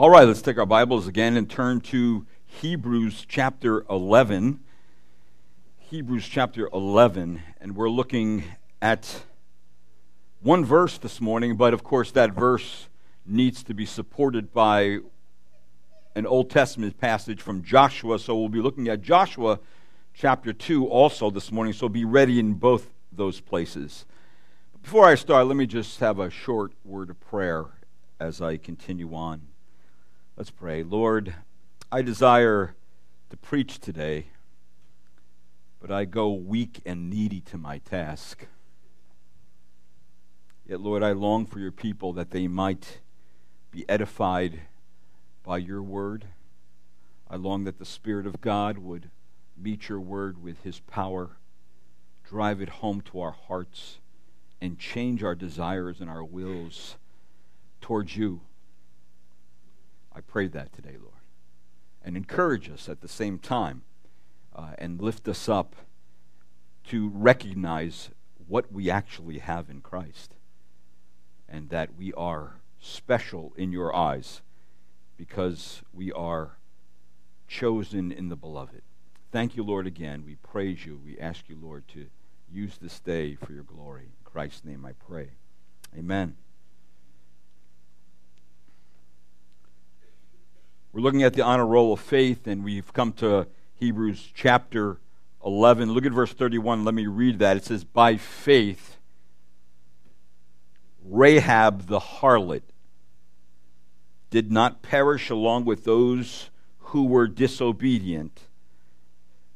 All right, let's take our Bibles again and turn to Hebrews chapter 11. Hebrews chapter 11, and we're looking at one verse this morning, but of course, that verse needs to be supported by an Old Testament passage from Joshua. So we'll be looking at Joshua chapter 2 also this morning, so be ready in both those places. Before I start, let me just have a short word of prayer as I continue on. Let's pray. Lord, I desire to preach today, but I go weak and needy to my task. Yet, Lord, I long for your people that they might be edified by your word. I long that the Spirit of God would meet your word with his power, drive it home to our hearts, and change our desires and our wills towards you. I pray that today, Lord. And encourage us at the same time uh, and lift us up to recognize what we actually have in Christ and that we are special in your eyes because we are chosen in the beloved. Thank you, Lord, again. We praise you. We ask you, Lord, to use this day for your glory. In Christ's name I pray. Amen. We're looking at the honor roll of faith, and we've come to Hebrews chapter 11. Look at verse 31. Let me read that. It says, By faith, Rahab the harlot did not perish along with those who were disobedient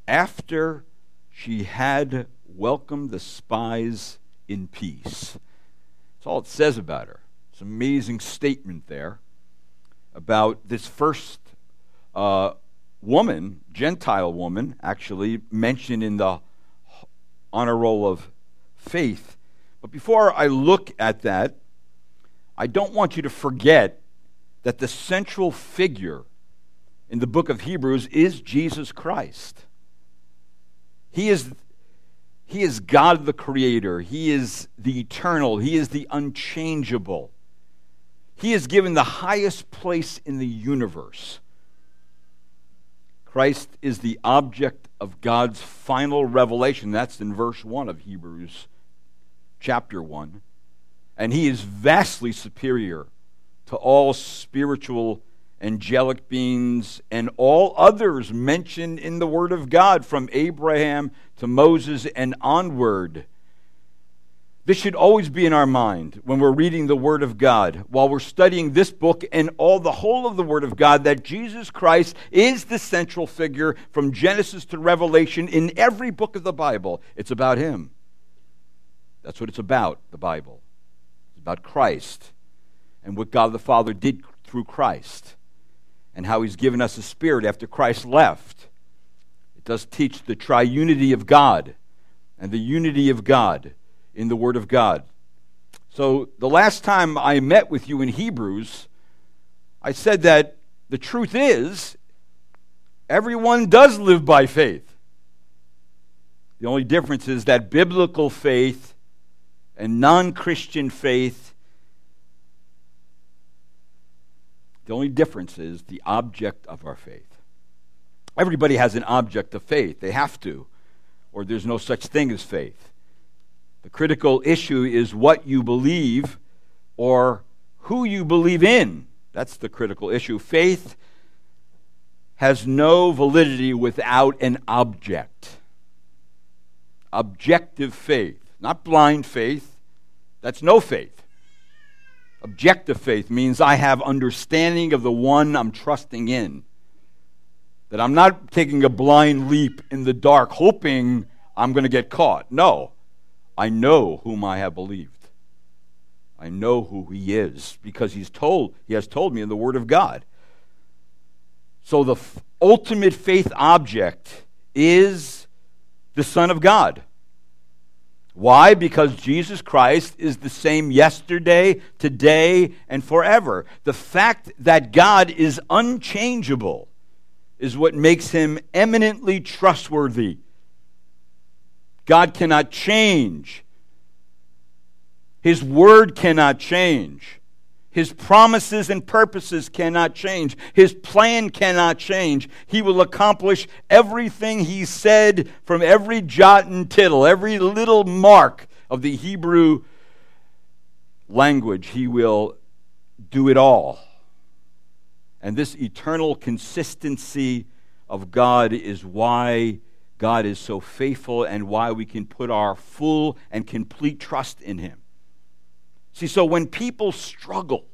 after she had welcomed the spies in peace. That's all it says about her. It's an amazing statement there about this first uh, woman, Gentile woman, actually mentioned in the honor roll of faith. But before I look at that, I don't want you to forget that the central figure in the book of Hebrews is Jesus Christ. He is, he is God the Creator, He is the eternal, He is the unchangeable. He is given the highest place in the universe. Christ is the object of God's final revelation. That's in verse 1 of Hebrews chapter 1. And he is vastly superior to all spiritual angelic beings and all others mentioned in the Word of God from Abraham to Moses and onward. This should always be in our mind when we're reading the Word of God, while we're studying this book and all the whole of the Word of God, that Jesus Christ is the central figure from Genesis to Revelation in every book of the Bible. It's about Him. That's what it's about, the Bible. It's about Christ and what God the Father did through Christ and how He's given us a spirit after Christ left. It does teach the triunity of God and the unity of God in the Word of God. So, the last time I met with you in Hebrews, I said that the truth is everyone does live by faith. The only difference is that biblical faith and non Christian faith, the only difference is the object of our faith. Everybody has an object of faith, they have to, or there's no such thing as faith. The critical issue is what you believe or who you believe in. That's the critical issue. Faith has no validity without an object. Objective faith, not blind faith. That's no faith. Objective faith means I have understanding of the one I'm trusting in. That I'm not taking a blind leap in the dark hoping I'm going to get caught. No. I know whom I have believed. I know who he is because he's told he has told me in the word of God. So the f- ultimate faith object is the son of God. Why? Because Jesus Christ is the same yesterday, today, and forever. The fact that God is unchangeable is what makes him eminently trustworthy God cannot change. His word cannot change. His promises and purposes cannot change. His plan cannot change. He will accomplish everything He said from every jot and tittle, every little mark of the Hebrew language. He will do it all. And this eternal consistency of God is why God is so faithful and why we can put our full and complete trust in Him. See, so when people struggle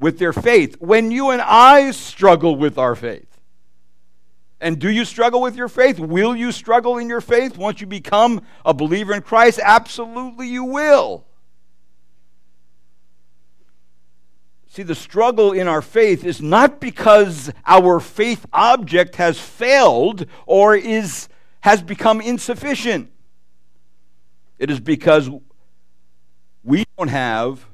with their faith, when you and I struggle with our faith, and do you struggle with your faith? Will you struggle in your faith once you become a believer in Christ? Absolutely, you will. See, the struggle in our faith is not because our faith object has failed or is, has become insufficient. It is because we don't have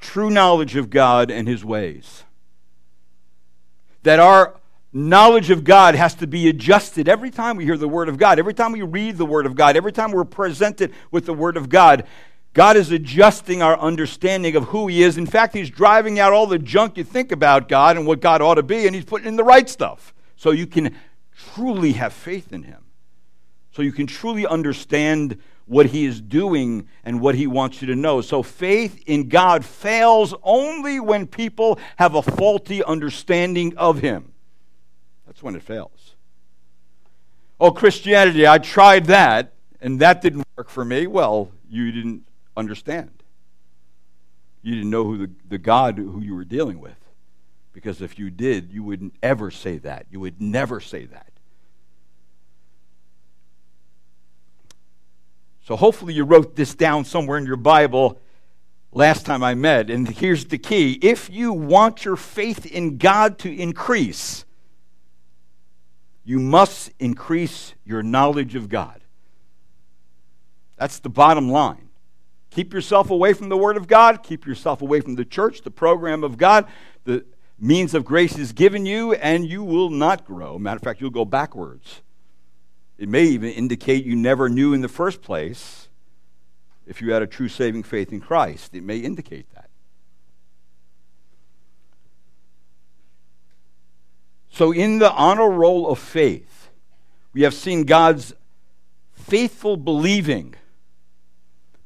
true knowledge of God and His ways. That our knowledge of God has to be adjusted every time we hear the Word of God, every time we read the Word of God, every time we're presented with the Word of God. God is adjusting our understanding of who He is. In fact, He's driving out all the junk you think about God and what God ought to be, and He's putting in the right stuff so you can truly have faith in Him. So you can truly understand what He is doing and what He wants you to know. So faith in God fails only when people have a faulty understanding of Him. That's when it fails. Oh, Christianity, I tried that, and that didn't work for me. Well, you didn't understand. You didn't know who the, the God who you were dealing with. Because if you did, you wouldn't ever say that. You would never say that. So hopefully you wrote this down somewhere in your Bible last time I met. And here's the key if you want your faith in God to increase, you must increase your knowledge of God. That's the bottom line. Keep yourself away from the Word of God. Keep yourself away from the church, the program of God. The means of grace is given you, and you will not grow. Matter of fact, you'll go backwards. It may even indicate you never knew in the first place if you had a true saving faith in Christ. It may indicate that. So, in the honor roll of faith, we have seen God's faithful believing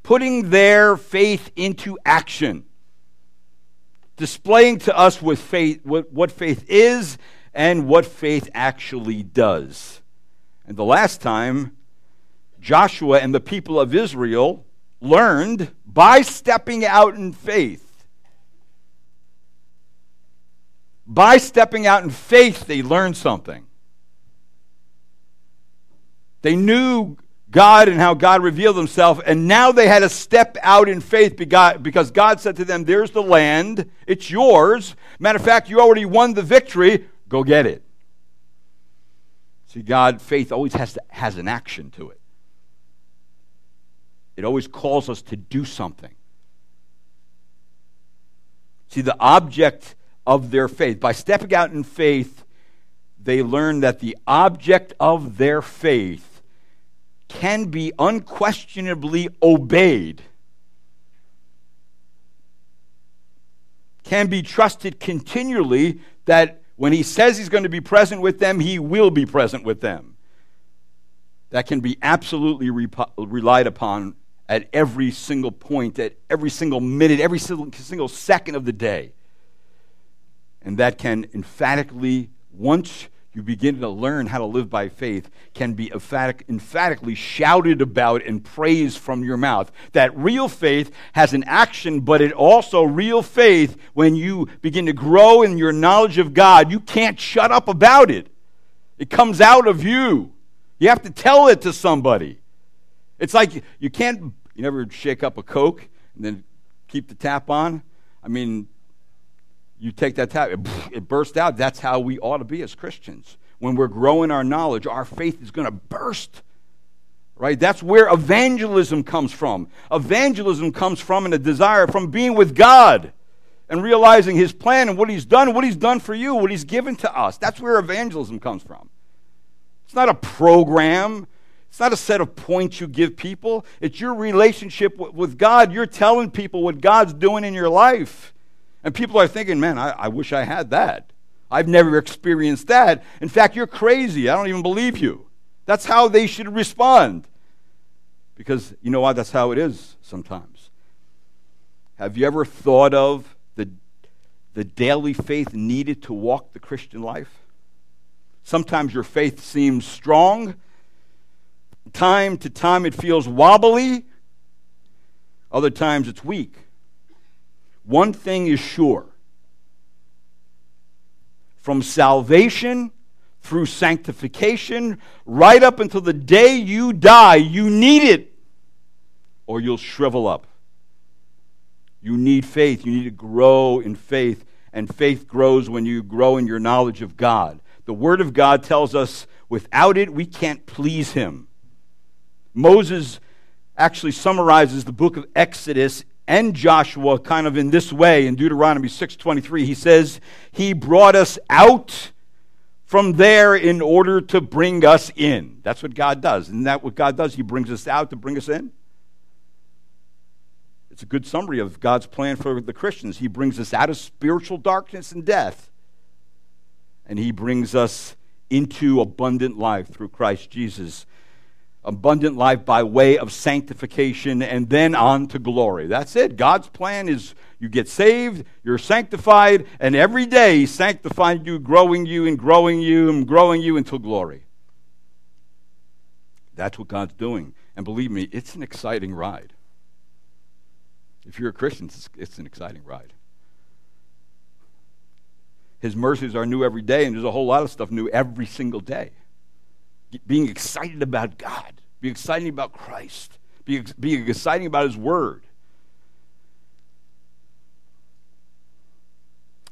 putting their faith into action, displaying to us with faith, what, what faith is and what faith actually does. And the last time, Joshua and the people of Israel learned by stepping out in faith. By stepping out in faith, they learned something. They knew God and how God revealed himself. And now they had to step out in faith because God said to them, There's the land, it's yours. Matter of fact, you already won the victory, go get it. See, God, faith always has, to, has an action to it, it always calls us to do something. See, the object of their faith, by stepping out in faith, they learn that the object of their faith can be unquestionably obeyed, can be trusted continually that when he says he's going to be present with them, he will be present with them. That can be absolutely relied upon at every single point, at every single minute, every single second of the day. And that can emphatically, once you begin to learn how to live by faith can be emphatic, emphatically shouted about and praised from your mouth. That real faith has an action, but it also, real faith, when you begin to grow in your knowledge of God, you can't shut up about it. It comes out of you. You have to tell it to somebody. It's like you can't, you never shake up a Coke and then keep the tap on. I mean, you take that tap, it, it bursts out. That's how we ought to be as Christians. When we're growing our knowledge, our faith is going to burst. Right? That's where evangelism comes from. Evangelism comes from and a desire from being with God and realizing his plan and what he's done, what he's done for you, what he's given to us. That's where evangelism comes from. It's not a program. It's not a set of points you give people. It's your relationship with God. You're telling people what God's doing in your life. And people are thinking, man, I, I wish I had that. I've never experienced that. In fact, you're crazy. I don't even believe you. That's how they should respond. Because you know what? That's how it is sometimes. Have you ever thought of the, the daily faith needed to walk the Christian life? Sometimes your faith seems strong. Time to time it feels wobbly. Other times it's weak. One thing is sure from salvation through sanctification, right up until the day you die, you need it, or you'll shrivel up. You need faith. You need to grow in faith, and faith grows when you grow in your knowledge of God. The Word of God tells us without it, we can't please Him. Moses actually summarizes the book of Exodus and Joshua kind of in this way in Deuteronomy 6:23 he says he brought us out from there in order to bring us in. That's what God does. Isn't that what God does? He brings us out to bring us in? It's a good summary of God's plan for the Christians. He brings us out of spiritual darkness and death and he brings us into abundant life through Christ Jesus abundant life by way of sanctification and then on to glory. That's it. God's plan is you get saved, you're sanctified, and every day He's sanctifying you, growing you, and growing you, and growing you until glory. That's what God's doing. And believe me, it's an exciting ride. If you're a Christian, it's, it's an exciting ride. His mercies are new every day, and there's a whole lot of stuff new every single day being excited about God, being excited about Christ, being, being excited about His Word.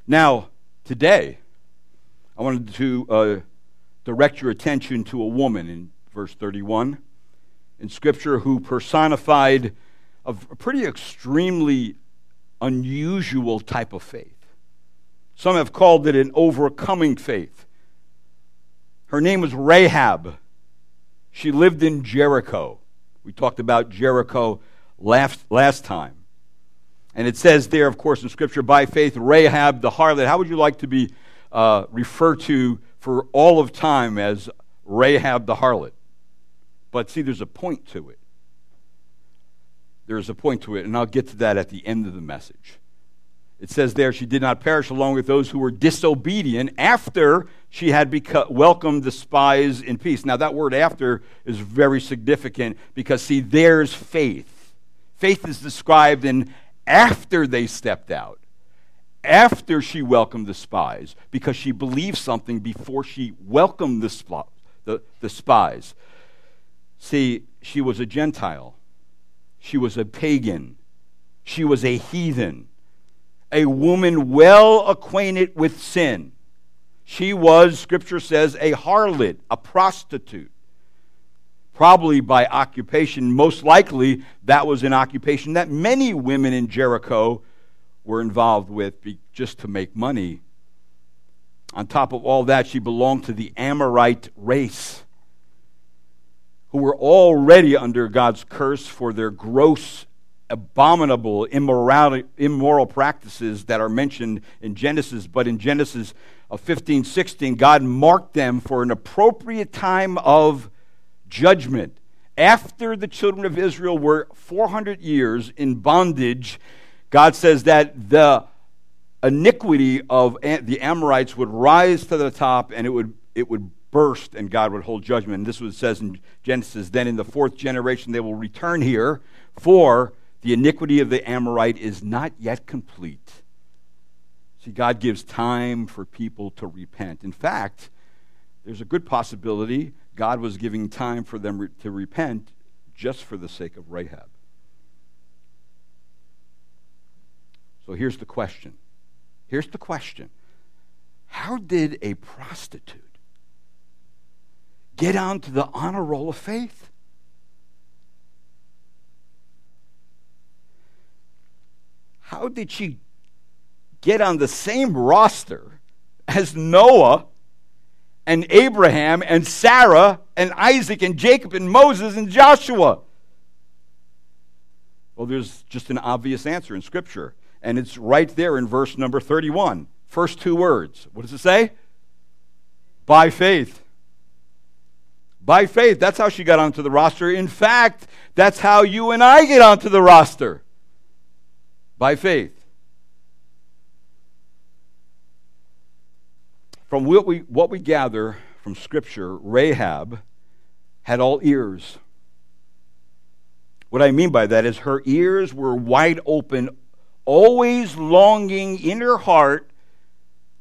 Now, today, I wanted to uh, direct your attention to a woman in verse 31 in Scripture who personified a pretty extremely unusual type of faith. Some have called it an overcoming faith. Her name was Rahab. She lived in Jericho. We talked about Jericho last, last time. And it says there, of course, in Scripture, by faith, Rahab the harlot. How would you like to be uh, referred to for all of time as Rahab the harlot? But see, there's a point to it. There's a point to it, and I'll get to that at the end of the message. It says there, she did not perish along with those who were disobedient after she had beca- welcomed the spies in peace. Now, that word after is very significant because, see, there's faith. Faith is described in after they stepped out, after she welcomed the spies, because she believed something before she welcomed the, sp- the, the spies. See, she was a Gentile, she was a pagan, she was a heathen a woman well acquainted with sin. She was, Scripture says, a harlot, a prostitute. Probably by occupation. Most likely, that was an occupation that many women in Jericho were involved with just to make money. On top of all that, she belonged to the Amorite race, who were already under God's curse for their gross abominable immoral immoral practices that are mentioned in Genesis, but in Genesis of 15, 16, God marked them for an appropriate time of judgment. After the children of Israel were 400 years in bondage, God says that the iniquity of the Amorites would rise to the top and it would, it would burst and God would hold judgment. And this was says in Genesis, then in the fourth generation they will return here for the iniquity of the Amorite is not yet complete. See, God gives time for people to repent. In fact, there's a good possibility God was giving time for them to repent just for the sake of Rahab. So here's the question. Here's the question How did a prostitute get onto the honor roll of faith? How did she get on the same roster as Noah and Abraham and Sarah and Isaac and Jacob and Moses and Joshua? Well, there's just an obvious answer in Scripture, and it's right there in verse number 31. First two words. What does it say? By faith. By faith. That's how she got onto the roster. In fact, that's how you and I get onto the roster. By faith. From what we, what we gather from Scripture, Rahab had all ears. What I mean by that is her ears were wide open, always longing in her heart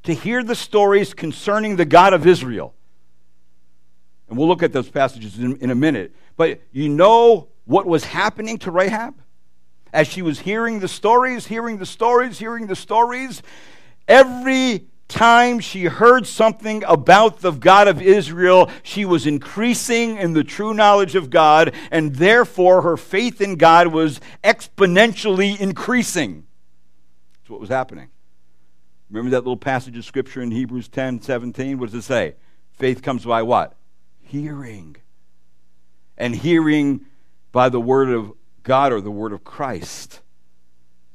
to hear the stories concerning the God of Israel. And we'll look at those passages in, in, a minute. But you know what was happening to Rahab? As she was hearing the stories, hearing the stories, hearing the stories, every time she heard something about the God of Israel, she was increasing in the true knowledge of God, and therefore her faith in God was exponentially increasing. That's what was happening. Remember that little passage of scripture in Hebrews 10 17? What does it say? Faith comes by what? Hearing. And hearing by the word of God or the word of Christ.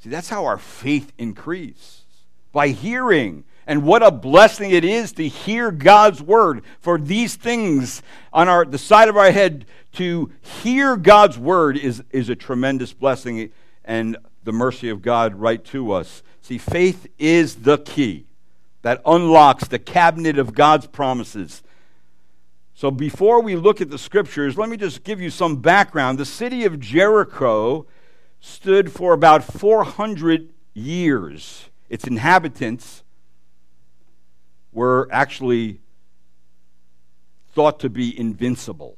See, that's how our faith increases by hearing. And what a blessing it is to hear God's word. For these things on our, the side of our head, to hear God's word is, is a tremendous blessing and the mercy of God right to us. See, faith is the key that unlocks the cabinet of God's promises. So before we look at the scriptures, let me just give you some background. The city of Jericho stood for about 400 years. Its inhabitants were actually thought to be invincible.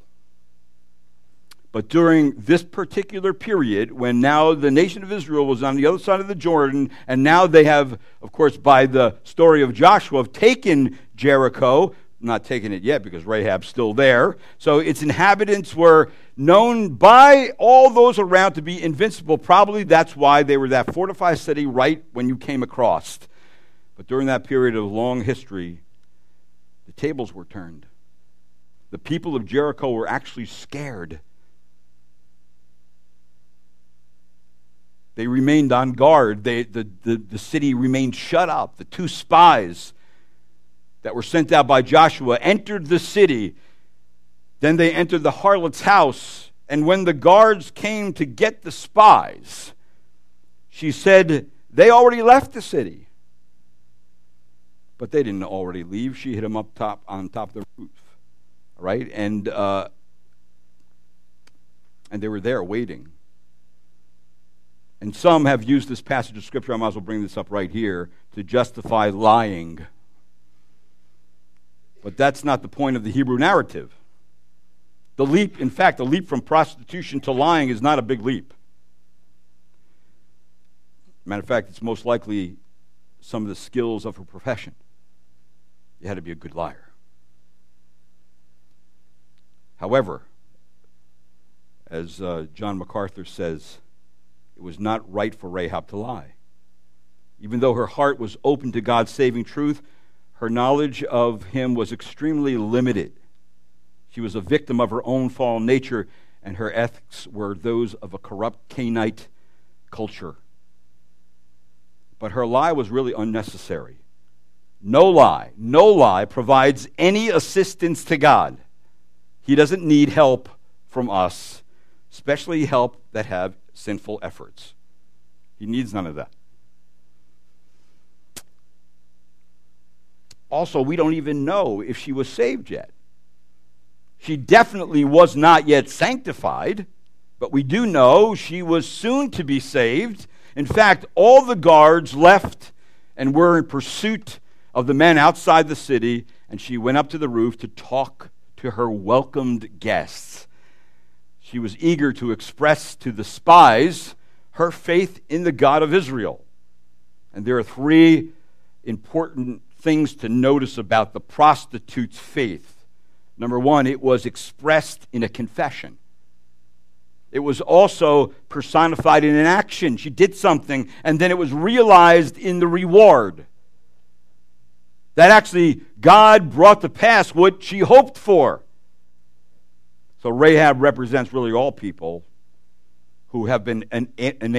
But during this particular period, when now the nation of Israel was on the other side of the Jordan, and now they have, of course, by the story of Joshua, have taken Jericho, not taken it yet because Rahab's still there. So its inhabitants were known by all those around to be invincible. Probably that's why they were that fortified city right when you came across. But during that period of long history, the tables were turned. The people of Jericho were actually scared They remained on guard. They, the, the, the city remained shut up. The two spies that were sent out by Joshua entered the city. Then they entered the harlot's house. And when the guards came to get the spies, she said, They already left the city. But they didn't already leave. She hit them up top on top of the roof. Right? And, uh, and they were there waiting. And some have used this passage of Scripture, I might as well bring this up right here, to justify lying. But that's not the point of the Hebrew narrative. The leap, in fact, the leap from prostitution to lying is not a big leap. Matter of fact, it's most likely some of the skills of her profession. You had to be a good liar. However, as uh, John MacArthur says, it was not right for Rahab to lie. Even though her heart was open to God's saving truth, her knowledge of him was extremely limited. She was a victim of her own fallen nature, and her ethics were those of a corrupt Canaanite culture. But her lie was really unnecessary. No lie, no lie provides any assistance to God. He doesn't need help from us, especially help that have sinful efforts. He needs none of that. Also, we don't even know if she was saved yet. She definitely was not yet sanctified, but we do know she was soon to be saved. In fact, all the guards left and were in pursuit of the men outside the city, and she went up to the roof to talk to her welcomed guests. She was eager to express to the spies her faith in the God of Israel. And there are three important things to notice about the prostitute's faith. Number one, it was expressed in a confession. It was also personified in an action. She did something, and then it was realized in the reward. That actually God brought to pass what she hoped for. So Rahab represents really all people who have been an, an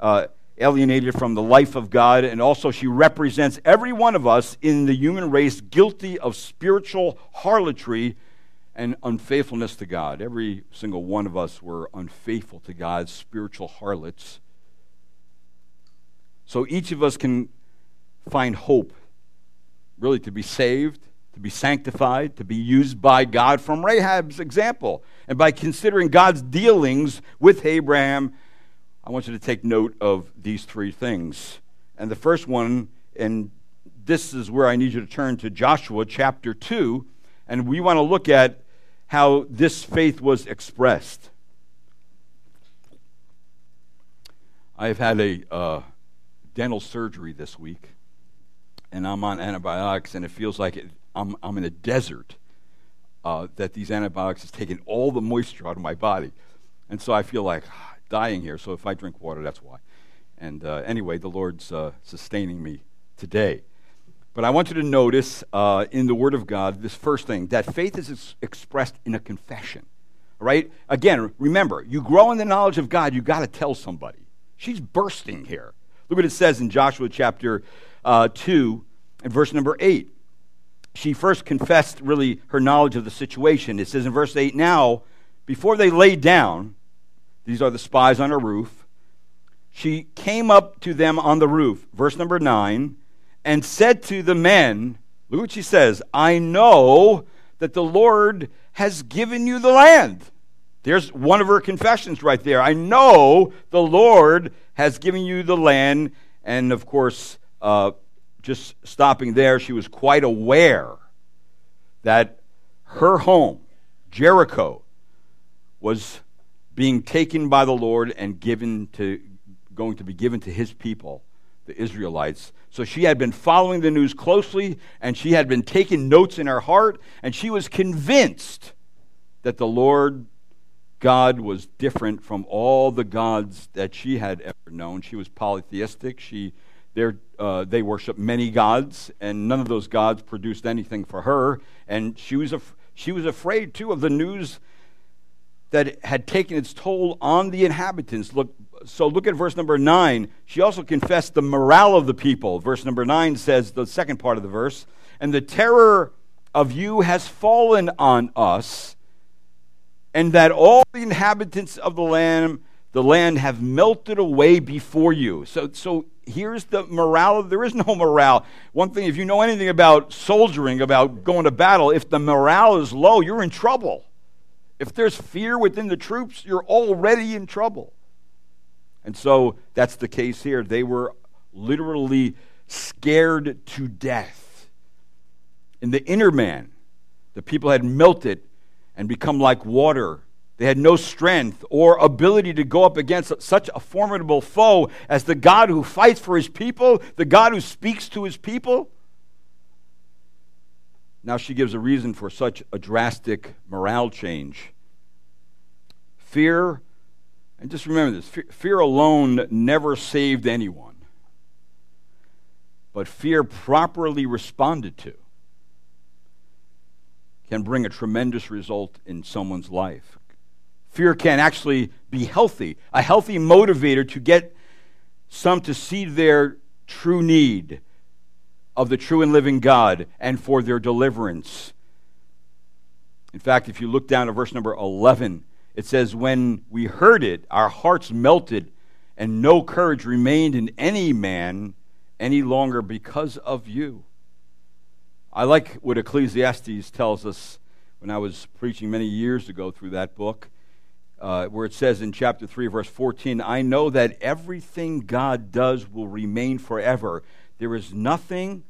uh, alienated from the life of God, and also she represents every one of us in the human race guilty of spiritual harlotry and unfaithfulness to God. Every single one of us were unfaithful to God's spiritual harlots. So each of us can find hope, really, to be saved, to be sanctified, to be used by God from Rahab's example. And by considering God's dealings with Abraham I want you to take note of these three things. And the first one, and this is where I need you to turn to Joshua chapter 2, and we want to look at how this faith was expressed. I've had a uh, dental surgery this week, and I'm on antibiotics, and it feels like it, I'm, I'm in a desert. Uh, that these antibiotics has taken all the moisture out of my body. And so I feel like, dying here, so if I drink water, that's why. And uh, anyway, the Lord's uh, sustaining me today. But I want you to notice uh, in the Word of God this first thing that faith is ex- expressed in a confession. Right? Again, remember, you grow in the knowledge of God, you got to tell somebody. She's bursting here. Look what it says in Joshua chapter uh, 2 and verse number 8. She first confessed really her knowledge of the situation. It says in verse 8 Now, before they lay down, these are the spies on her roof. She came up to them on the roof, verse number 9, and said to the men, Look what she says, I know that the Lord has given you the land. There's one of her confessions right there. I know the Lord has given you the land. And of course, uh, just stopping there, she was quite aware that her home, Jericho, was being taken by the Lord and given to, going to be given to his people, the Israelites. So she had been following the news closely, and she had been taking notes in her heart, and she was convinced that the Lord God was different from all the gods that she had ever known. She was polytheistic. She, uh, they worshiped many gods, and none of those gods produced anything for her. And she was, af- she was afraid, too, of the news that had taken its toll on the inhabitants. Look, so look at verse number 9. She also confessed the morale of the people. Verse number 9 says, the second part of the verse, and the terror of you has fallen on us, and that all the inhabitants of the land the land have melted away before you. So so here's the morale. There is no morale. One thing, if you know anything about soldiering, about going to battle, if the morale is low, you're in trouble. If there's fear within the troops, you're already in trouble. And so that's the case here. They were literally scared to death. In the inner man, the people had melted and become like water. They had no strength or ability to go up against such a formidable foe as the God who fights for his people, the God who speaks to his people. Now she gives a reason for such a drastic morale change. Fear, and just remember this fear, alone never saved anyone. But fear properly responded to can bring a tremendous result in someone's life. Fear can actually be healthy, a healthy motivator to get some to see their true need of the true and living God and for their deliverance. In fact, if you look down to verse number 11, it says, When we heard it, our hearts melted, and no courage remained in any man any longer because of you. I like what Ecclesiastes tells us when I was preaching many years ago through that book, uh, where it says in chapter 3, verse 14, I know that everything God does will remain forever. There is nothing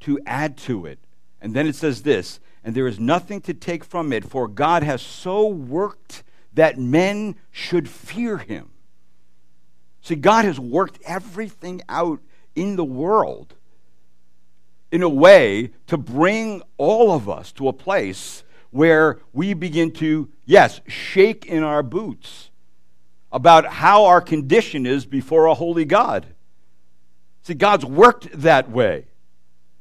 to add to it. And then it says this, and there is nothing to take from it, for God has so worked that men should fear him. See, God has worked everything out in the world in a way to bring all of us to a place where we begin to, yes, shake in our boots about how our condition is before a holy God. See, God's worked that way.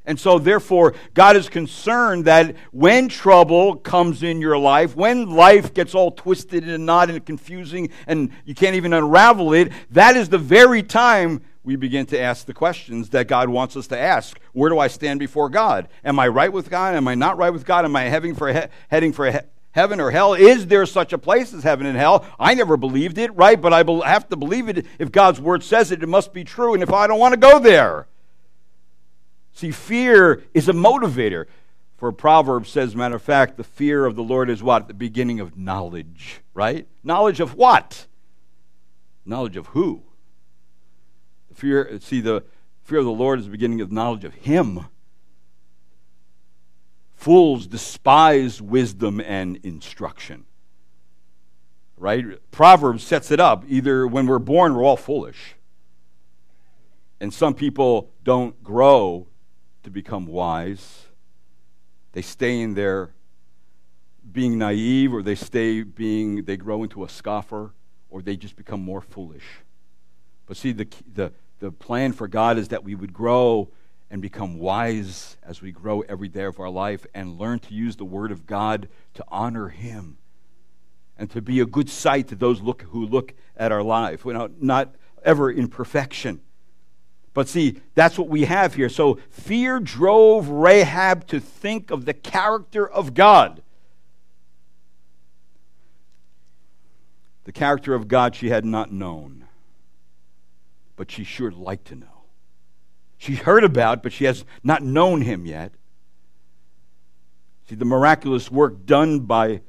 And so, therefore, God is concerned that when trouble comes in your life, when life gets all twisted and knotted and confusing and you can't even unravel it, that is the very time we begin to ask the questions that God wants us to ask. Where do I stand before God? Am I right with God? Am I not right with God? Am I heading for, he- heading for he- heaven or hell? Is there such a place as heaven and hell? I never believed it, right? But I be- have to believe it. If God's word says it, it must be true. And if I don't want to go there, See, fear is a motivator. For Proverbs says, matter of fact, the fear of the Lord is what? The beginning of knowledge, right? Knowledge of what? Knowledge of who? Fear, see, the fear of the Lord is the beginning of knowledge of Him. Fools despise wisdom and instruction. Right? Proverbs sets it up. Either when we're born, we're all foolish. And some people don't grow to become wise. They stay in their being naive, or they stay being, they grow into a scoffer, or they just become more foolish. But see, the, the, the plan for God is that we would grow and become wise as we grow every day of our life and learn to use the Word of God to honor Him and to be a good sight to those look, who look at our life. We're not, not ever in perfection. But see, that's what we have here. So fear drove Rahab to think of the character of God. The character of God she had not known, but she sure liked to know. She heard about, but she has not known him yet. See, the miraculous work done by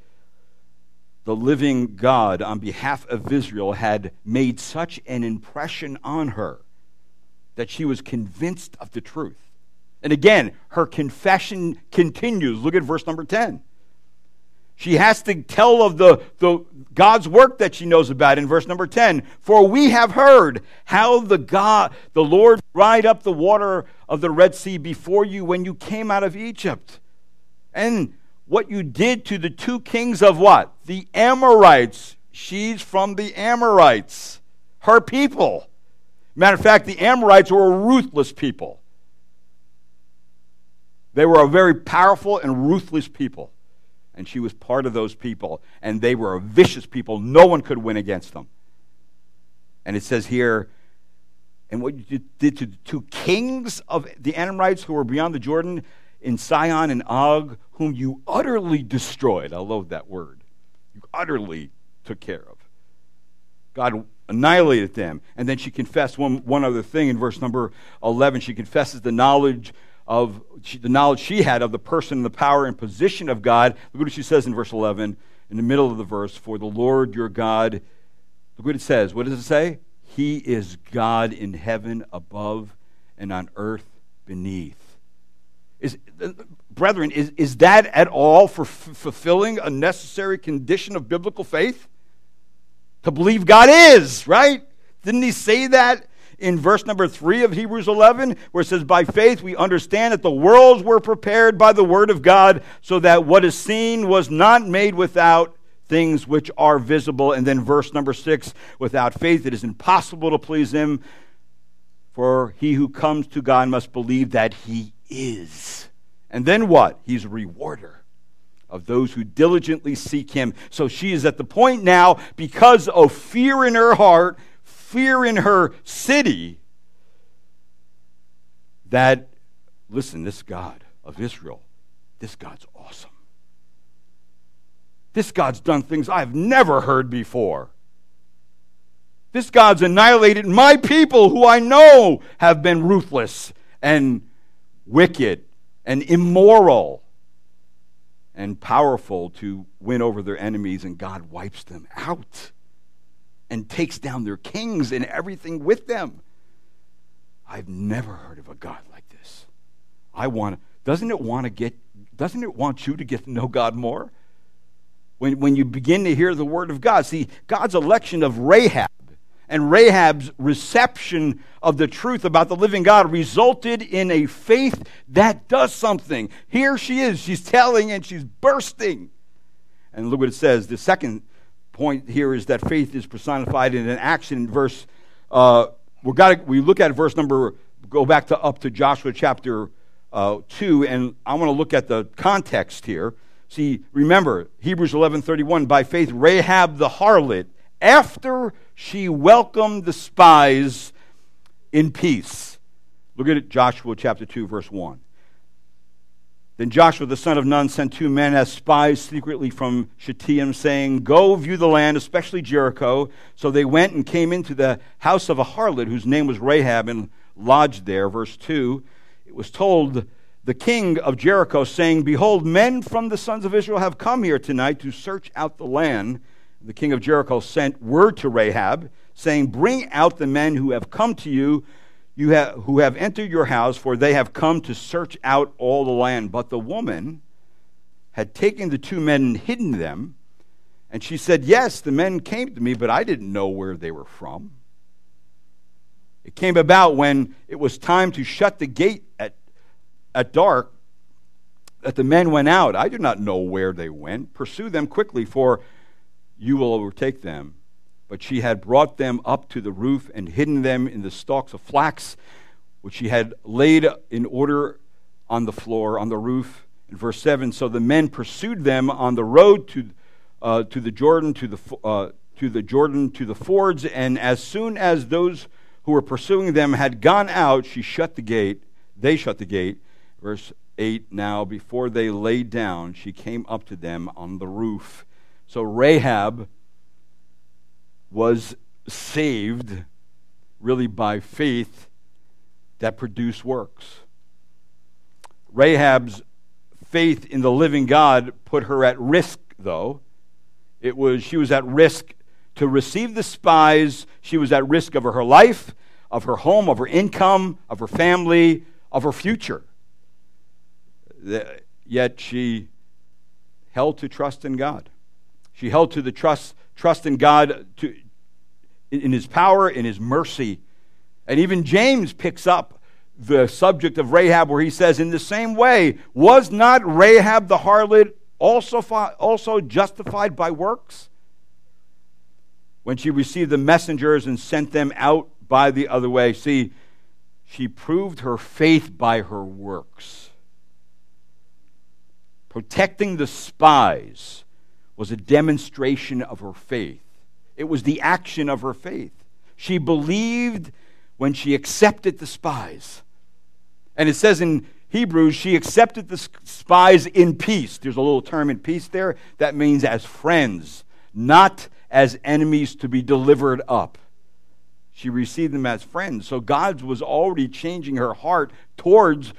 the living God on behalf of Israel had made such an impression on her that she was convinced of the truth. And again, her confession continues. Look at verse number 10. She has to tell of the, the God's work that she knows about in verse number 10. For we have heard how the God, the Lord dried up the water of the Red Sea before you when you came out of Egypt. And what you did to the two kings of what? The Amorites. She's from the Amorites, her people. Matter of fact, the Amorites were a ruthless people. They were a very powerful and ruthless people. And she was part of those people. And they were a vicious people. No one could win against them. And it says here, and what you did to the two kings of the Amorites who were beyond the Jordan in Sihon and Og, whom you utterly destroyed. I love that word. You utterly took care of. God annihilated them. And then she confessed one, one other thing in verse number 11. She confesses the knowledge of the knowledge she had of the person, and the power, and position of God. Look what she says in verse 11, in the middle of the verse. For the Lord your God, look what it says. What does it say? He is God in heaven above and on earth beneath. Is, uh, brethren, is, is that at all for f- fulfilling a necessary condition of biblical faith? To believe God is, right? Didn't he say that in verse number 3 of Hebrews 11, where it says, By faith we understand that the worlds were prepared by the word of God, so that what is seen was not made without things which are visible. And then verse number 6 without faith it is impossible to please him, for he who comes to God must believe that he is. And then what? He's a rewarder of those who diligently seek him. So she is at the point now, because of fear in her heart, fear in her city, that, listen, this God of Israel, this God's awesome. This God's done things I've never heard before. This God's annihilated my people who I know have been ruthless and wicked and immoral and powerful to win over their enemies, and God wipes them out and takes down their kings and everything with them. I've never heard of a God like this. I want doesn't it want to get doesn't it want you to get to know God more? When, when you begin to hear the word of God. See, God's election of Rahab and Rahab's reception of the truth about the living God resulted in a faith that does something. Here she is, she's telling and she's bursting. And look what it says. The second point here is that faith is personified in an action verse. Uh, we got we look at verse number. Go back to up to Joshua chapter uh, 2, and I want to look at the context here. See, remember, Hebrews 11:31, by faith Rahab the harlot, after she welcomed the spies in peace. Look at it, Joshua chapter 2, verse 1. Then Joshua the son of Nun sent two men as spies secretly from Shittim, saying, Go view the land, especially Jericho. So they went and came into the house of a harlot whose name was Rahab and lodged there. Verse 2 It was told the king of Jericho, saying, Behold, men from the sons of Israel have come here tonight to search out the land. The king of Jericho sent word to Rahab, saying, Bring out the men who have come to you you have, who have entered your house, for they have come to search out all the land. But the woman had taken the two men and hidden them. And she said, Yes, the men came to me, but I didn't know where they were from. It came about when it was time to shut the gate at, at dark that the men went out. I do not know where they went. Pursue them quickly, for you will overtake them but she had brought them up to the roof and hidden them in the stalks of flax, which she had laid in order on the floor, on the roof. In verse 7, so the men pursued them on the road to, uh, to the Jordan, to the, uh, to the Jordan, to the fords, and as soon as those who were pursuing them had gone out, she shut the gate. They shut the gate. Verse 8, now before they lay down, she came up to them on the roof. So Rahab was saved really by faith that produced works. Rahab's faith in the living God put her at risk, though. It was, she was at risk to receive the spies. She was at risk of her life, of her home, of her income, of her family, of her future. Yet she held to trust in God. She held to the trust trust in God to, in his power, in his mercy. And even James picks up the subject of Rahab where he says, In the same way, was not Rahab the harlot also, also justified by works? When she received the messengers and sent them out by the other way. See, she proved her faith by her works. Protecting the spies was a demonstration of her faith. It was the action of her faith. She believed when she accepted the spies. And it says in Hebrews, she accepted the spies in peace. There's a little term in peace there. That means as friends, not as enemies to be delivered up. She received them as friends. So God was already changing her heart towards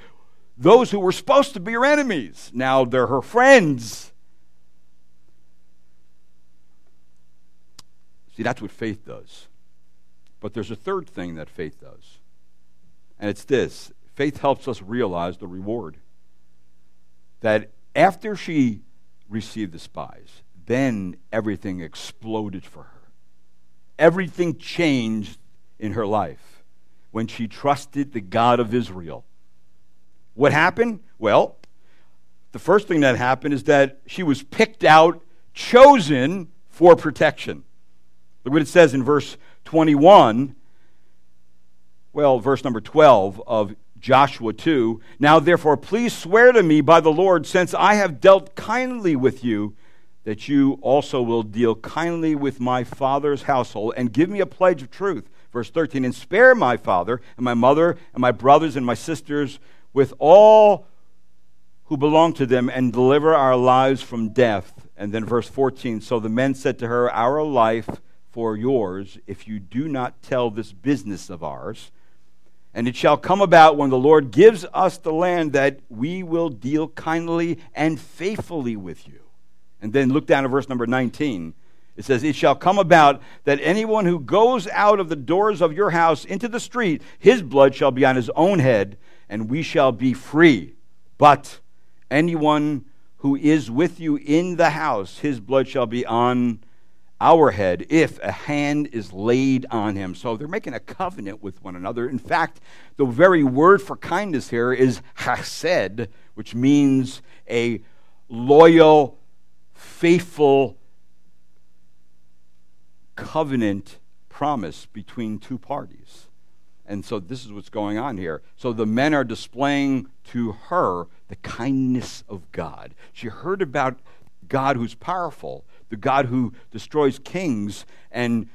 those who were supposed to be her enemies. Now they're her friends. See, that's what faith does. But there's a third thing that faith does, and it's this faith helps us realize the reward. That after she received the spies, then everything exploded for her. Everything changed in her life when she trusted the God of Israel. What happened? Well, the first thing that happened is that she was picked out, chosen for protection. Look what it says in verse 21. Well, verse number 12 of Joshua 2. Now, therefore, please swear to me by the Lord, since I have dealt kindly with you, that you also will deal kindly with my father's household, and give me a pledge of truth. Verse 13, and spare my father and my mother and my brothers and my sisters with all who belong to them, and deliver our lives from death. And then verse 14, so the men said to her, Our life for yours if you do not tell this business of ours. And it shall come about when the Lord gives us the land that we will deal kindly and faithfully with you. And then look down at verse number 19. It says, It shall come about that anyone who goes out of the doors of your house into the street, his blood shall be on his own head, and we shall be free. But anyone who is with you in the house, his blood shall be on our head if a hand is laid on him. So they're making a covenant with one another. In fact, the very word for kindness here is hesed, which means a loyal, faithful covenant promise between two parties. And so this is what's going on here. So the men are displaying to her the kindness of God. She heard about God who's powerful, the God who destroys kings and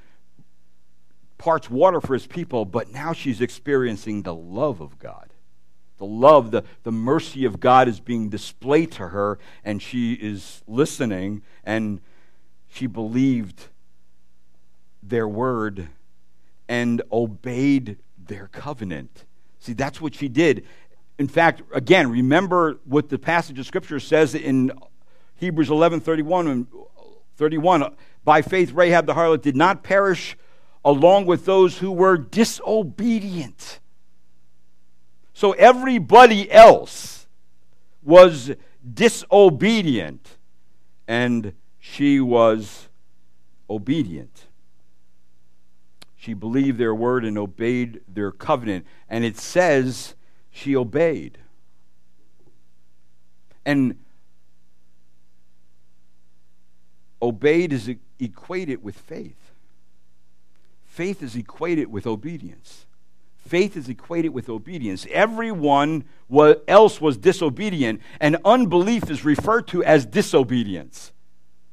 parts water for his people, but now she's experiencing the love of God. The love, the, the mercy of God is being displayed to her, and she is listening, and she believed their word and obeyed their covenant. See, that's what she did. In fact, again, remember what the passage of Scripture says in Hebrews 11 31, 31 By faith, Rahab the harlot did not perish along with those who were disobedient. So everybody else was disobedient, and she was obedient. She believed their word and obeyed their covenant. And it says she obeyed. And obeyed is equated with faith faith is equated with obedience. Faith is equated with obedience. Everyone else was disobedient, and unbelief is referred to as disobedience.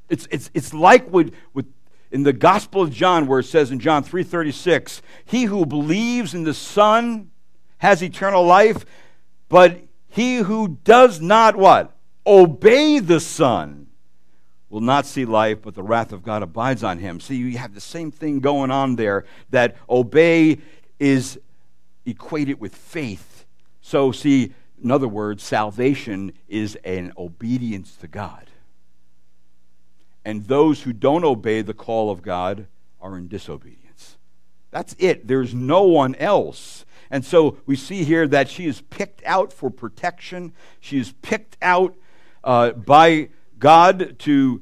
It's, it's, it's like with, with in the Gospel of John, where it says in John 3:36, "He who believes in the Son has eternal life, but he who does not what obey the Son will not see life, but the wrath of God abides on him. See, you have the same thing going on there that obey is equated with faith. So, see, in other words, salvation is an obedience to God. And those who don't obey the call of God are in disobedience. That's it. There's no one else. And so we see here that she is picked out for protection. She is picked out uh, by God to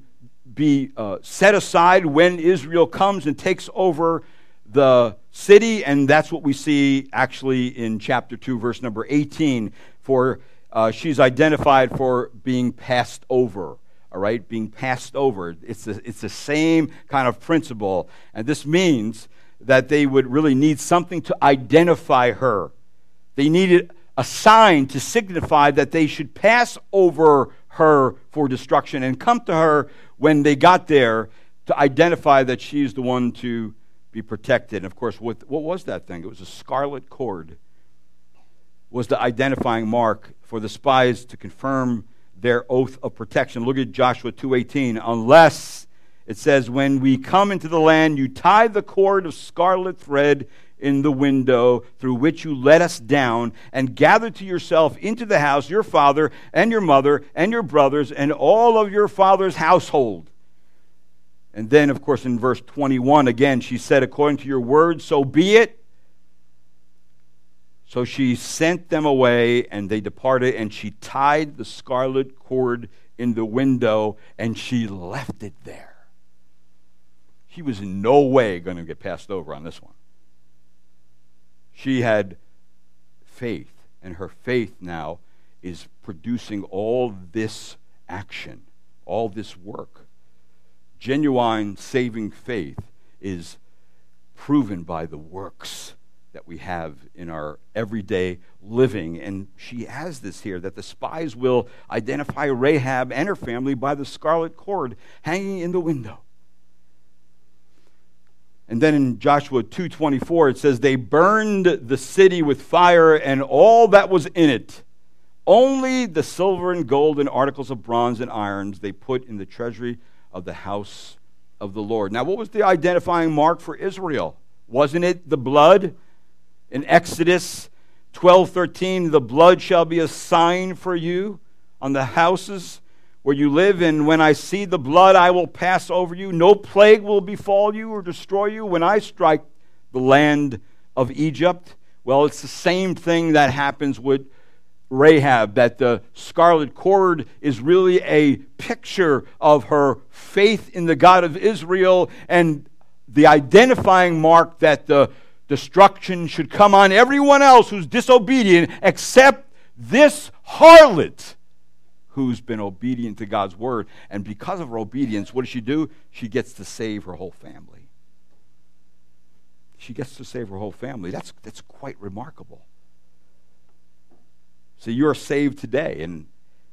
be uh, set aside when Israel comes and takes over the city, and that's what we see actually in chapter 2, verse number 18. For uh, she's identified for being passed over. All right, being passed over. It's the, it's the same kind of principle. And this means that they would really need something to identify her. They needed a sign to signify that they should pass over her for destruction and come to her when they got there to identify that she's the one to be protected. And of course, what, what was that thing? It was a scarlet cord was the identifying mark for the spies to confirm their oath of protection. Look at Joshua 2:18. Unless it says when we come into the land you tie the cord of scarlet thread in the window through which you let us down, and gather to yourself into the house your father and your mother and your brothers and all of your father's household. And then, of course, in verse 21, again, she said, According to your word, so be it. So she sent them away, and they departed, and she tied the scarlet cord in the window, and she left it there. She was in no way going to get passed over on this one. She had faith, and her faith now is producing all this action, all this work. Genuine saving faith is proven by the works that we have in our everyday living. And she has this here that the spies will identify Rahab and her family by the scarlet cord hanging in the window. And then in Joshua 2:24 it says they burned the city with fire and all that was in it. Only the silver and gold and articles of bronze and irons they put in the treasury of the house of the Lord. Now what was the identifying mark for Israel? Wasn't it the blood? In Exodus 12:13 the blood shall be a sign for you on the houses where you live, and when I see the blood, I will pass over you. No plague will befall you or destroy you when I strike the land of Egypt. Well, it's the same thing that happens with Rahab, that the scarlet cord is really a picture of her faith in the God of Israel and the identifying mark that the destruction should come on everyone else who's disobedient except this harlot who's been obedient to God's word. And because of her obedience, what does she do? She gets to save her whole family. she gets to save her whole family. That's, that's quite remarkable. So you're saved today, and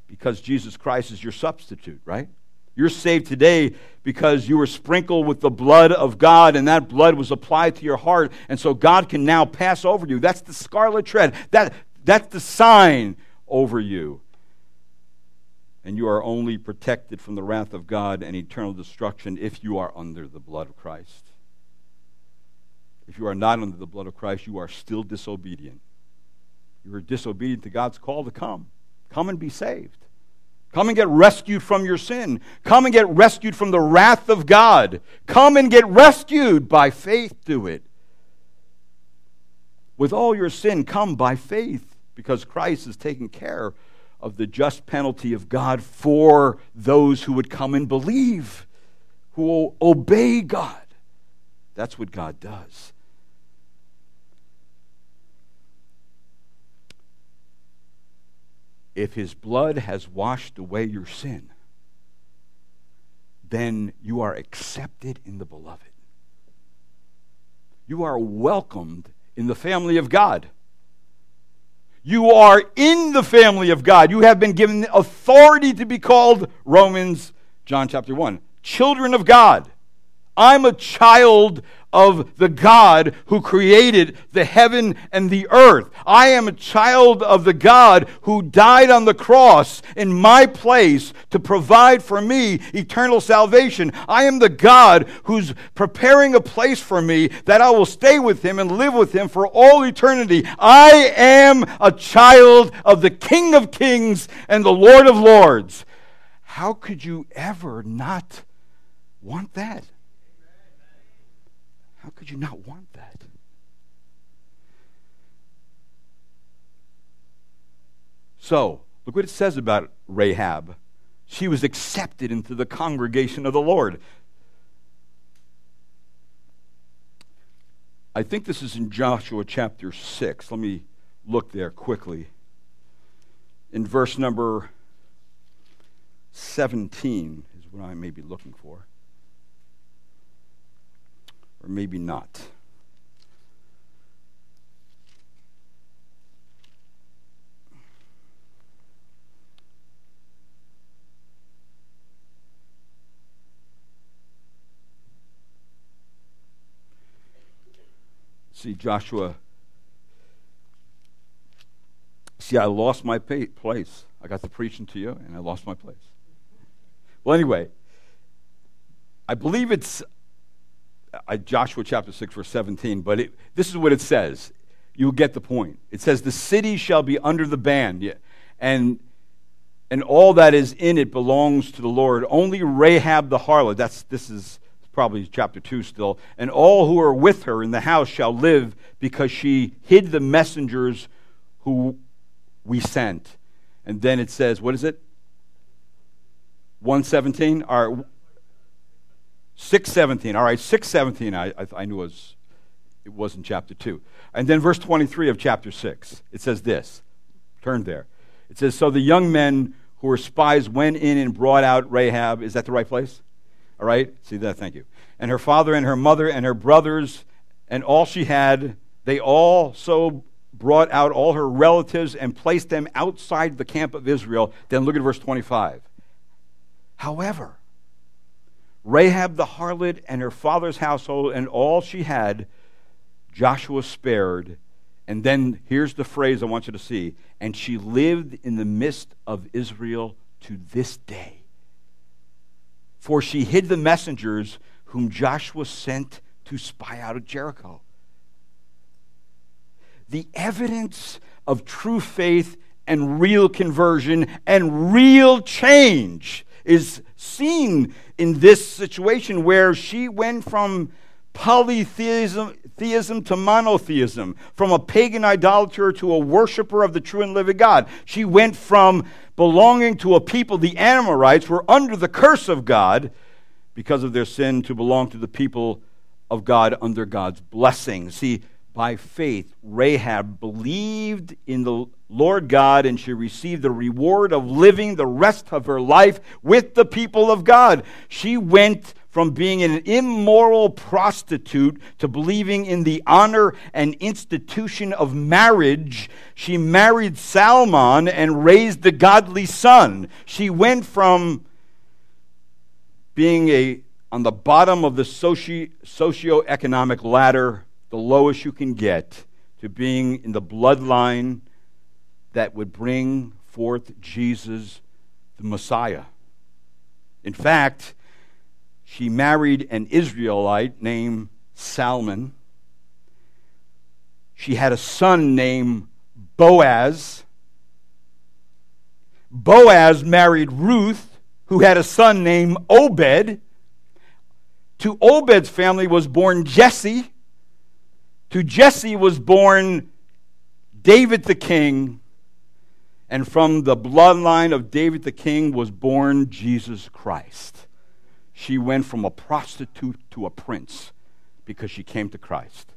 because Jesus Christ is your substitute, right? You're saved today because you were sprinkled with the blood of God, and that blood was applied to your heart, and so God can now pass over you. That's the scarlet thread. That, that's the sign over you. And you are only protected from the wrath of God and eternal destruction if you are under the blood of Christ. If you are not under the blood of Christ, you are still disobedient. You are disobedient to God's call to come. Come and be saved. Come and get rescued from your sin. Come and get rescued from the wrath of God. Come and get rescued by faith. Do it. With all your sin, come by faith because Christ is taking care of the just penalty of God for those who would come and believe, who will obey God. That's what God does. if his blood has washed away your sin, then you are accepted in the beloved. You are welcomed in the family of God. You are in the family of God. You have been given authority to be called, Romans, John chapter 1, children of God. I'm a child of the God who created the heaven and the earth. I am a child of the God who died on the cross in my place to provide for me eternal salvation. I am the God who's preparing a place for me that I will stay with him and live with him for all eternity. I am a child of the King of Kings and the Lord of Lords. How could you ever not want that? How could you not want that? So, look what it says about Rahab. She was accepted into the congregation of the Lord. I think this is in Joshua chapter 6. Let me look there quickly. In verse number 17 is what I may be looking for or maybe not. See, Joshua. See, I lost my place. I got to preaching to you, and I lost my place. Well, anyway, I believe it's Joshua chapter 6, verse 17, but it, this is what it says. You'll get the point. It says, The city shall be under the ban, and, and all that is in it belongs to the Lord. Only Rahab the harlot, that's, this is probably chapter 2 still, and all who are with her in the house shall live because she hid the messengers who we sent. And then it says, what is it? 117? All right. 617. All right, 617, I, I, I knew it was, it was in chapter 2. And then verse 23 of chapter 6, it says this. Turn there. It says, So the young men who were spies went in and brought out Rahab. Is that the right place? All right? See that? Thank you. And her father and her mother and her brothers and all she had, they also brought out all her relatives and placed them outside the camp of Israel. Then look at verse 25. However, Rahab the harlot and her father's household and all she had, Joshua spared. And then here's the phrase I want you to see. And she lived in the midst of Israel to this day. For she hid the messengers whom Joshua sent to spy out of Jericho. The evidence of true faith and real conversion and real change is seen in this situation where she went from polytheism theism to monotheism, from a pagan idolater to a worshiper of the true and living God. She went from belonging to a people, the Amorites, were under the curse of God because of their sin, to belong to the people of God under God's blessing. See, by faith, Rahab believed in the Lord God and she received the reward of living the rest of her life with the people of God. She went from being an immoral prostitute to believing in the honor and institution of marriage, she married Salmon and raised the godly son. She went from being a on the bottom of the socio- socioeconomic ladder, the lowest you can get, to being in the bloodline that would bring forth Jesus, the Messiah. In fact, she married an Israelite named Salmon. She had a son named Boaz. Boaz married Ruth, who had a son named Obed. To Obed's family was born Jesse. To Jesse was born David the king. And from the bloodline of David the king was born Jesus Christ. She went from a prostitute to a prince because she came to Christ.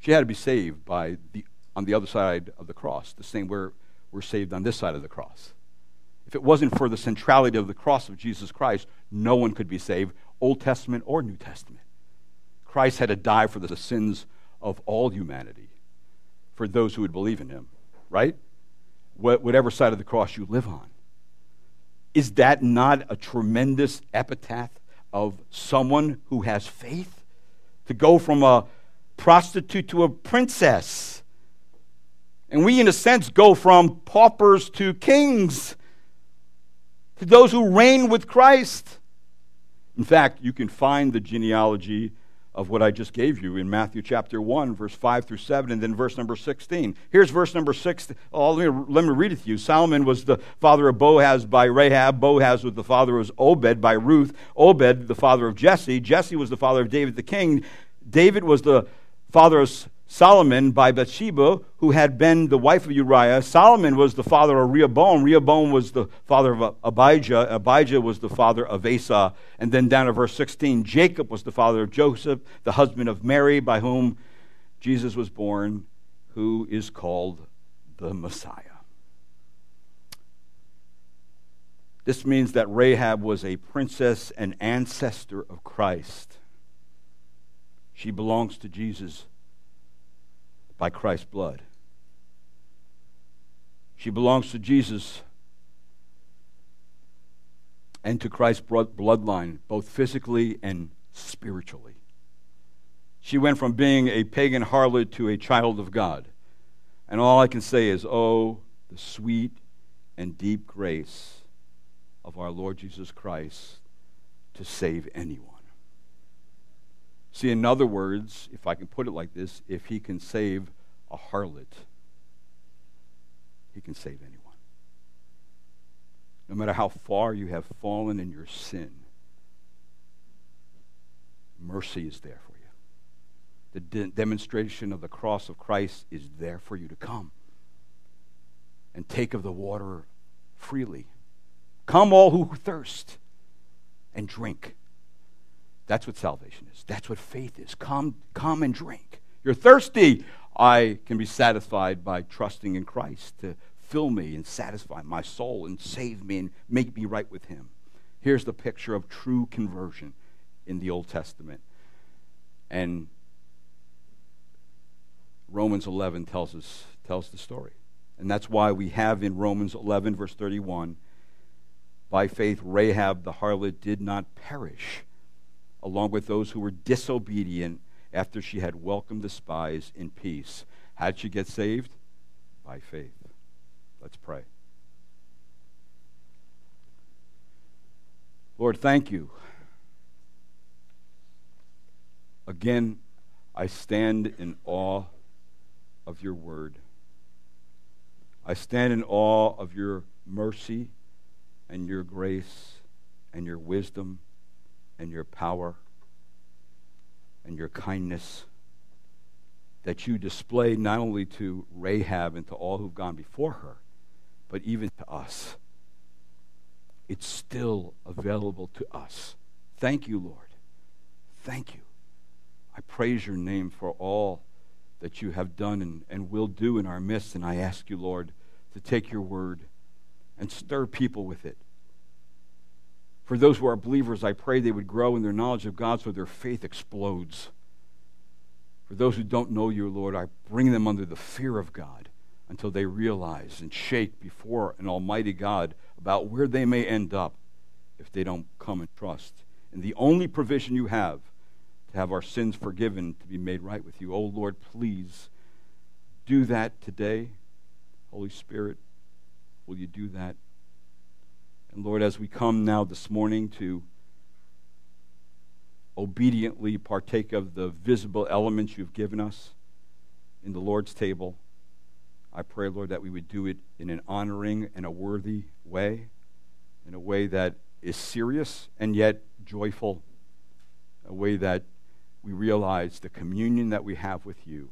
She had to be saved by the, on the other side of the cross, the same way we're saved on this side of the cross. If it wasn't for the centrality of the cross of Jesus Christ, no one could be saved, Old Testament or New Testament. Christ had to die for the sins of all humanity, for those who would believe in him, right? Whatever side of the cross you live on. Is that not a tremendous epitaph of someone who has faith? To go from a prostitute to a princess. And we, in a sense, go from paupers to kings, to those who reign with Christ. In fact, you can find the genealogy of what I just gave you in Matthew chapter 1, verse 5 through 7, and then verse number 16. Here's verse number 6. Oh, let, me, let me read it to you. Solomon was the father of Boaz by Rahab. Boaz was the father of Obed by Ruth. Obed, the father of Jesse. Jesse was the father of David the king. David was the father of Solomon by Bathsheba, who had been the wife of Uriah. Solomon was the father of Rehoboam. Rehoboam was the father of Abijah. Abijah was the father of Asa. And then down to verse 16, Jacob was the father of Joseph, the husband of Mary, by whom Jesus was born, who is called the Messiah. This means that Rahab was a princess and ancestor of Christ. She belongs to Jesus by Christ's blood. She belongs to Jesus and to Christ's bloodline, both physically and spiritually. She went from being a pagan harlot to a child of God. And all I can say is, oh, the sweet and deep grace of our Lord Jesus Christ to save anyone. See, in other words, if I can put it like this, if he can save a harlot, he can save anyone. No matter how far you have fallen in your sin, mercy is there for you. The de- demonstration of the cross of Christ is there for you to come and take of the water freely. Come, all who thirst, and drink. That's what salvation is. That's what faith is. Come, come and drink. You're thirsty. I can be satisfied by trusting in Christ to fill me and satisfy my soul and save me and make me right with Him. Here's the picture of true conversion in the Old Testament. And Romans 11 tells us tells the story. And that's why we have in Romans 11 verse 31 by faith Rahab the harlot did not perish along with those who were disobedient after she had welcomed the spies in peace. How did she get saved? By faith. Let's pray. Lord, thank you. Again, I stand in awe of your word. I stand in awe of your mercy and your grace and your wisdom and your power and your kindness that you display not only to Rahab and to all who've gone before her, but even to us. It's still available to us. Thank you, Lord. Thank you. I praise your name for all that you have done and, and will do in our midst. And I ask you, Lord, to take your word and stir people with it For those who are believers, I pray they would grow in their knowledge of God so their faith explodes. For those who don't know you, Lord, I bring them under the fear of God until they realize and shake before an almighty God about where they may end up if they don't come and trust. And the only provision you have to have our sins forgiven, to be made right with you. Oh, Lord, please do that today. Holy Spirit, will you do that? And Lord, as we come now this morning to obediently partake of the visible elements you've given us in the Lord's table, I pray, Lord, that we would do it in an honoring and a worthy way, in a way that is serious and yet joyful, a way that we realize the communion that we have with you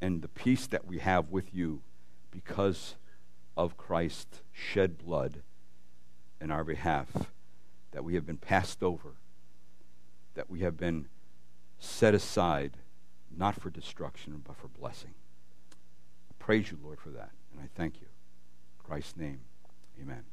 and the peace that we have with you because of Christ's shed blood in our behalf, that we have been passed over, that we have been set aside, not for destruction, but for blessing. I praise you, Lord, for that, and I thank you. In Christ's name, amen.